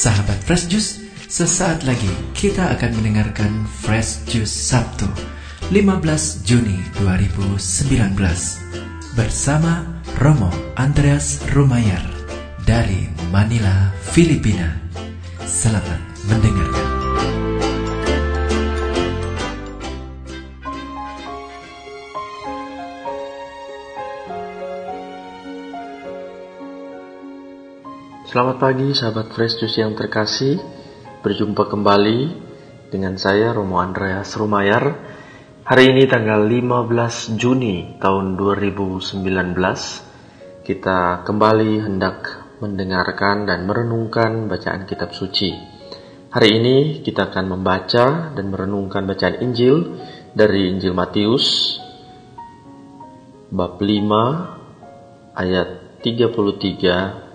Sahabat Fresh Juice, sesaat lagi kita akan mendengarkan Fresh Juice Sabtu 15 Juni 2019 bersama Romo Andreas Rumayar dari Manila, Filipina. Selamat mendengarkan. Selamat pagi sahabat Fresh Juice yang terkasih. Berjumpa kembali dengan saya Romo Andreas Rumayar. Hari ini tanggal 15 Juni tahun 2019 Kita kembali hendak mendengarkan dan merenungkan bacaan kitab suci. Hari ini kita akan membaca dan merenungkan bacaan Injil dari Injil Matius Bab 5 ayat 33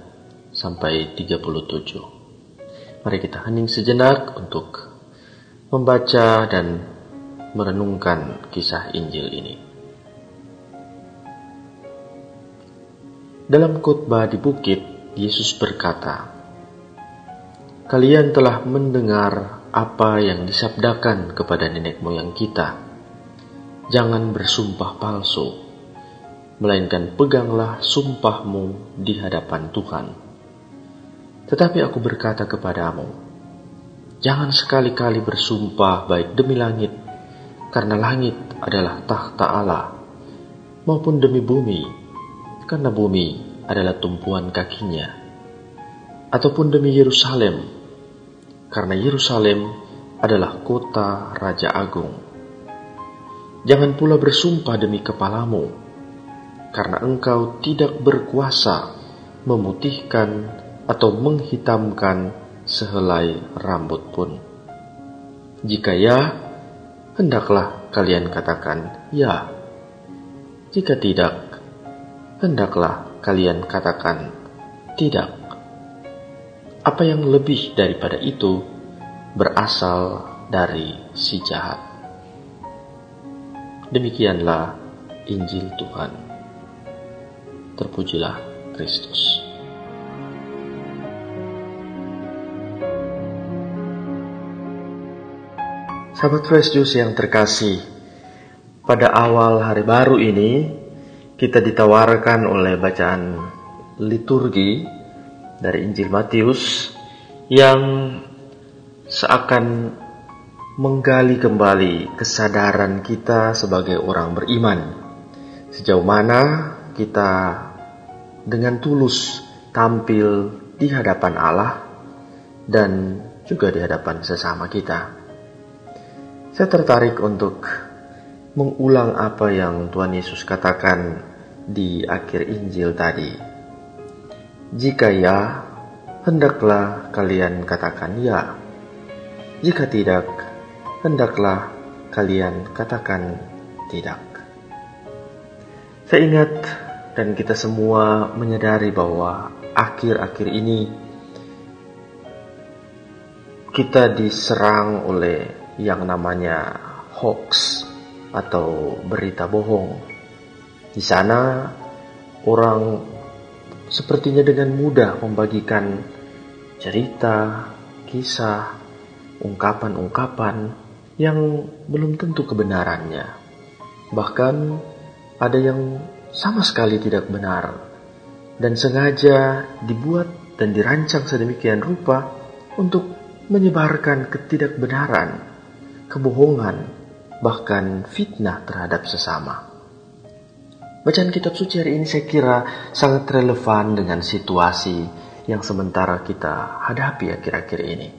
sampai 37. Mari kita hening sejenak untuk membaca dan merenungkan kisah Injil ini. Dalam khotbah di bukit, Yesus berkata, "Kalian telah mendengar apa yang disabdakan kepada nenek moyang kita. Jangan bersumpah palsu, melainkan peganglah sumpahmu di hadapan Tuhan." Tetapi aku berkata kepadamu, jangan sekali-kali bersumpah baik demi langit, karena langit adalah tahta Allah, maupun demi bumi, karena bumi adalah tumpuan kakinya, ataupun demi Yerusalem, karena Yerusalem adalah kota Raja Agung. Jangan pula bersumpah demi kepalamu, karena engkau tidak berkuasa memutihkan atau menghitamkan sehelai rambut pun. Jika ya, hendaklah kalian katakan ya. Jika tidak, hendaklah kalian katakan tidak. Apa yang lebih daripada itu berasal dari si jahat. Demikianlah Injil Tuhan. Terpujilah Kristus. Sahabat Fresh Juice yang terkasih, pada awal hari baru ini kita ditawarkan oleh bacaan liturgi dari Injil Matius yang seakan menggali kembali kesadaran kita sebagai orang beriman. Sejauh mana kita dengan tulus tampil di hadapan Allah dan juga di hadapan sesama kita. Saya tertarik untuk mengulang apa yang Tuhan Yesus katakan di akhir Injil tadi. Jika ya, hendaklah kalian katakan ya. Jika tidak, hendaklah kalian katakan tidak. Saya ingat dan kita semua menyadari bahwa akhir-akhir ini kita diserang oleh yang namanya hoax atau berita bohong. Di sana orang sepertinya dengan mudah membagikan cerita, kisah, ungkapan-ungkapan yang belum tentu kebenarannya. Bahkan ada yang sama sekali tidak benar dan sengaja dibuat dan dirancang sedemikian rupa untuk menyebarkan ketidakbenaran kebohongan, bahkan fitnah terhadap sesama. Bacaan kitab suci hari ini saya kira sangat relevan dengan situasi yang sementara kita hadapi akhir-akhir ini.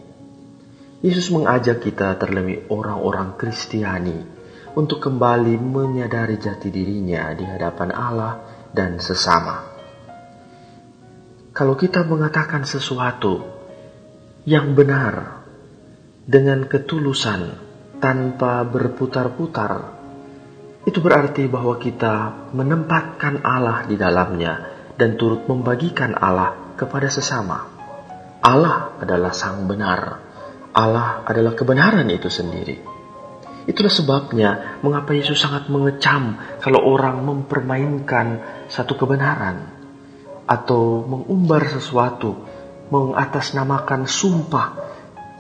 Yesus mengajak kita terlebih orang-orang Kristiani untuk kembali menyadari jati dirinya di hadapan Allah dan sesama. Kalau kita mengatakan sesuatu yang benar dengan ketulusan tanpa berputar-putar, itu berarti bahwa kita menempatkan Allah di dalamnya dan turut membagikan Allah kepada sesama. Allah adalah sang benar. Allah adalah kebenaran itu sendiri. Itulah sebabnya mengapa Yesus sangat mengecam kalau orang mempermainkan satu kebenaran atau mengumbar sesuatu mengatasnamakan sumpah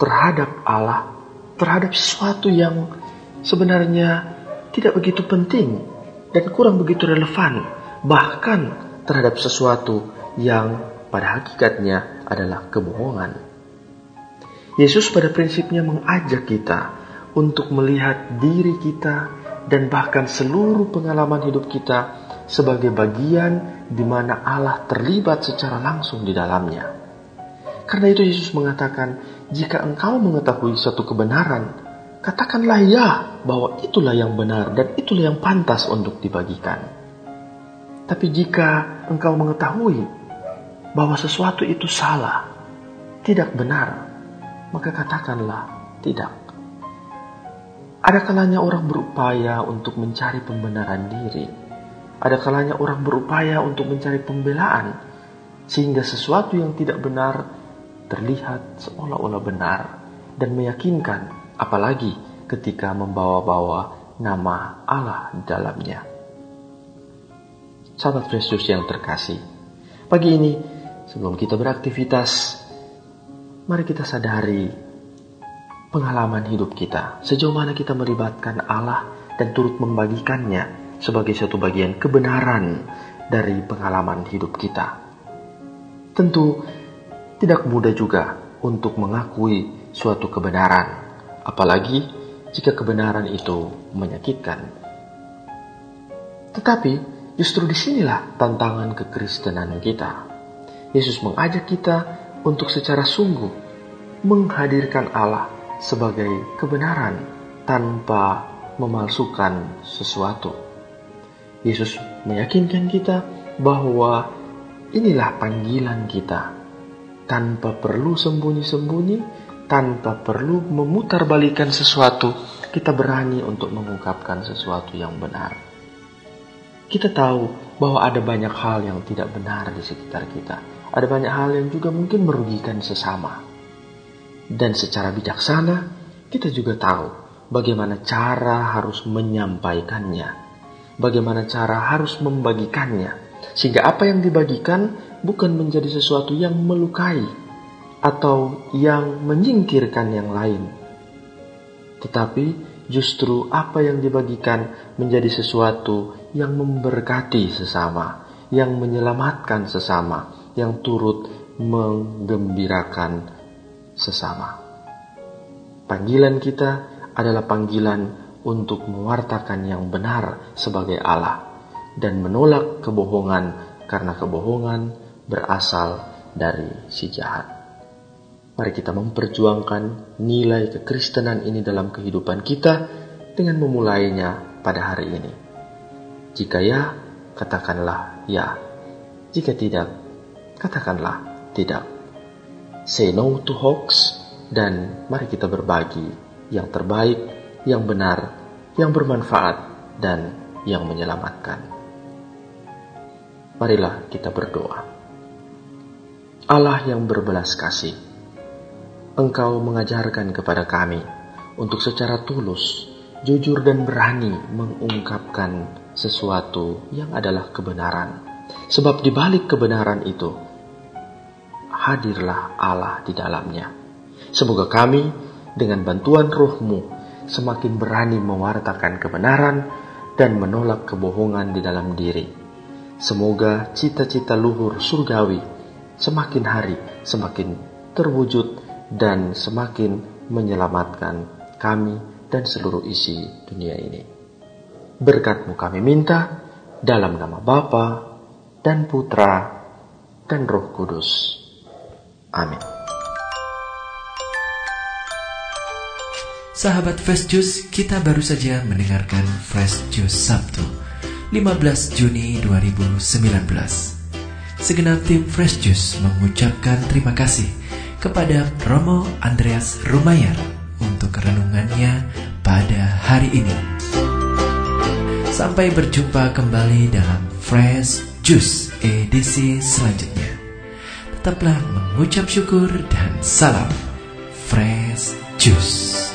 terhadap Allah, terhadap sesuatu yang sebenarnya tidak begitu penting dan kurang begitu relevan, bahkan terhadap sesuatu yang pada hakikatnya adalah kebohongan. Yesus pada prinsipnya mengajak kita untuk melihat diri kita dan bahkan seluruh pengalaman hidup kita sebagai bagian di mana Allah terlibat secara langsung di dalamnya. Karena itu Yesus mengatakan, jika engkau mengetahui satu kebenaran, katakanlah ya bahwa itulah yang benar dan itulah yang pantas untuk dibagikan. Tapi jika engkau mengetahui bahwa sesuatu itu salah, tidak benar, maka katakanlah tidak. Ada kalanya orang berupaya untuk mencari pembenaran diri. Ada kalanya orang berupaya untuk mencari pembelaan sehingga sesuatu yang tidak benar terlihat seolah-olah benar dan meyakinkan apalagi ketika membawa-bawa nama Allah dalamnya. Sahabat Kristus yang terkasih, pagi ini sebelum kita beraktivitas, mari kita sadari pengalaman hidup kita, sejauh mana kita melibatkan Allah dan turut membagikannya sebagai suatu bagian kebenaran dari pengalaman hidup kita. Tentu tidak mudah juga untuk mengakui suatu kebenaran, apalagi jika kebenaran itu menyakitkan. Tetapi justru di sinilah tantangan kekristenan kita. Yesus mengajak kita untuk secara sungguh menghadirkan Allah sebagai kebenaran tanpa memalsukan sesuatu. Yesus meyakinkan kita bahwa inilah panggilan kita tanpa perlu sembunyi-sembunyi, tanpa perlu memutarbalikan sesuatu, kita berani untuk mengungkapkan sesuatu yang benar. Kita tahu bahwa ada banyak hal yang tidak benar di sekitar kita, ada banyak hal yang juga mungkin merugikan sesama. Dan secara bijaksana, kita juga tahu bagaimana cara harus menyampaikannya, bagaimana cara harus membagikannya, sehingga apa yang dibagikan bukan menjadi sesuatu yang melukai atau yang menyingkirkan yang lain, tetapi justru apa yang dibagikan menjadi sesuatu yang memberkati sesama, yang menyelamatkan sesama, yang turut menggembirakan sesama. Panggilan kita adalah panggilan untuk mewartakan yang benar sebagai Allah dan menolak kebohongan karena kebohongan berasal dari si jahat. Mari kita memperjuangkan nilai kekristenan ini dalam kehidupan kita dengan memulainya pada hari ini. Jika ya, katakanlah ya. Jika tidak, katakanlah tidak. Say no to hoax dan mari kita berbagi yang terbaik, yang benar, yang bermanfaat, dan yang menyelamatkan. Marilah kita berdoa. Allah yang berbelas kasih, Engkau mengajarkan kepada kami untuk secara tulus, jujur dan berani mengungkapkan sesuatu yang adalah kebenaran. Sebab di balik kebenaran itu hadirlah Allah di dalamnya. Semoga kami dengan bantuan rohmu semakin berani mewartakan kebenaran dan menolak kebohongan di dalam diri. Semoga cita-cita luhur surgawi semakin hari semakin terwujud dan semakin menyelamatkan kami dan seluruh isi dunia ini. Berkatmu kami minta dalam nama Bapa dan Putra dan Roh Kudus. Amin. Sahabat Fresh Juice, kita baru saja mendengarkan Fresh Juice Sabtu, 15 Juni 2019. Segenap tim Fresh Juice mengucapkan terima kasih kepada Romo Andreas Rumayar untuk renungannya pada hari ini. Sampai berjumpa kembali dalam Fresh Juice edisi selanjutnya. Tetaplah mengucap syukur dan salam fresh juice.